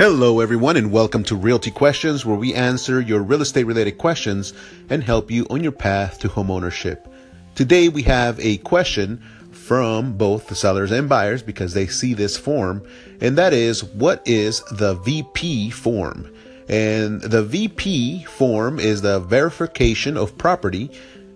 Hello, everyone, and welcome to Realty Questions, where we answer your real estate related questions and help you on your path to homeownership. Today, we have a question from both the sellers and buyers because they see this form, and that is what is the VP form? And the VP form is the verification of property.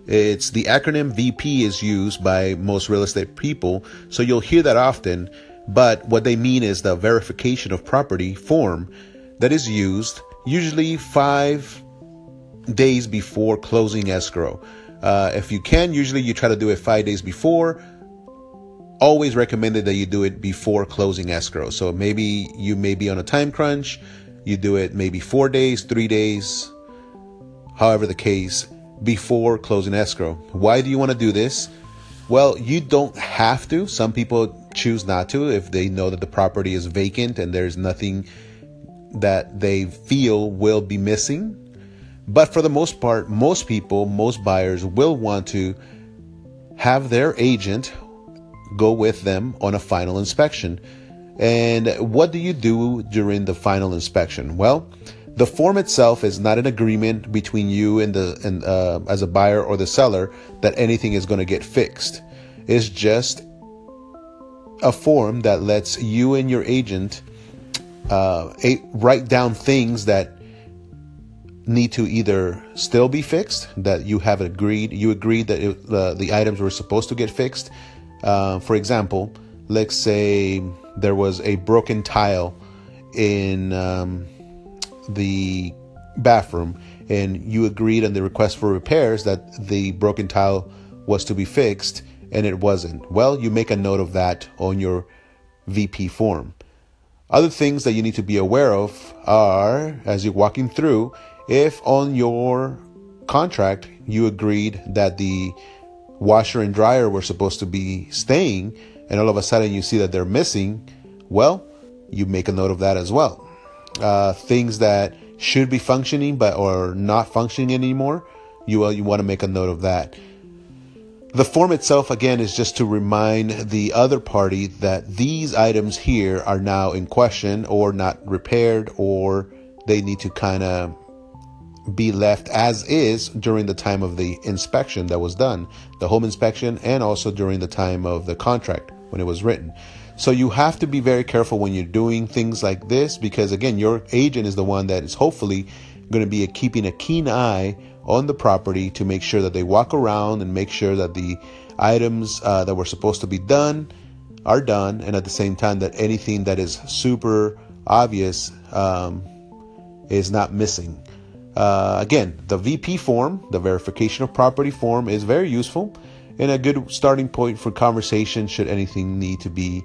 It's the acronym VP is used by most real estate people, so you'll hear that often but what they mean is the verification of property form that is used usually five days before closing escrow. Uh, if you can, usually you try to do it five days before. Always recommended that you do it before closing escrow. So maybe you may be on a time crunch. You do it maybe four days, three days, however the case, before closing escrow. Why do you want to do this? Well, you don't have to. Some people choose not to if they know that the property is vacant and there's nothing that they feel will be missing. But for the most part, most people, most buyers will want to have their agent go with them on a final inspection. And what do you do during the final inspection? Well, the form itself is not an agreement between you and the and uh, as a buyer or the seller that anything is going to get fixed. It's just a form that lets you and your agent uh, write down things that need to either still be fixed that you have agreed you agreed that it, uh, the items were supposed to get fixed uh, for example let's say there was a broken tile in um, the bathroom and you agreed on the request for repairs that the broken tile was to be fixed and it wasn't. Well, you make a note of that on your VP form. Other things that you need to be aware of are as you're walking through, if on your contract you agreed that the washer and dryer were supposed to be staying, and all of a sudden you see that they're missing, well, you make a note of that as well uh, things that should be functioning but are not functioning anymore, you uh, you want to make a note of that. The form itself, again, is just to remind the other party that these items here are now in question or not repaired or they need to kind of be left as is during the time of the inspection that was done, the home inspection, and also during the time of the contract when it was written. So you have to be very careful when you're doing things like this because again, your agent is the one that is hopefully going to be a, keeping a keen eye on the property to make sure that they walk around and make sure that the items uh, that were supposed to be done are done, and at the same time that anything that is super obvious um, is not missing. Uh, again, the VP form, the verification of property form, is very useful and a good starting point for conversation should anything need to be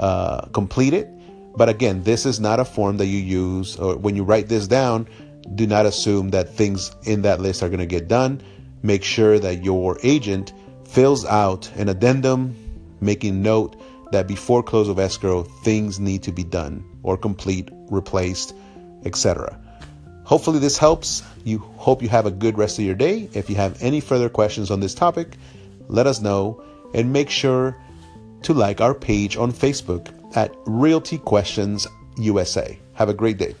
uh, completed. But again, this is not a form that you use, or when you write this down, do not assume that things in that list are going to get done. Make sure that your agent fills out an addendum, making note that before close of escrow, things need to be done or complete, replaced, etc. Hopefully, this helps. You hope you have a good rest of your day. If you have any further questions on this topic, let us know and make sure to like our page on Facebook at Realty Questions USA. Have a great day.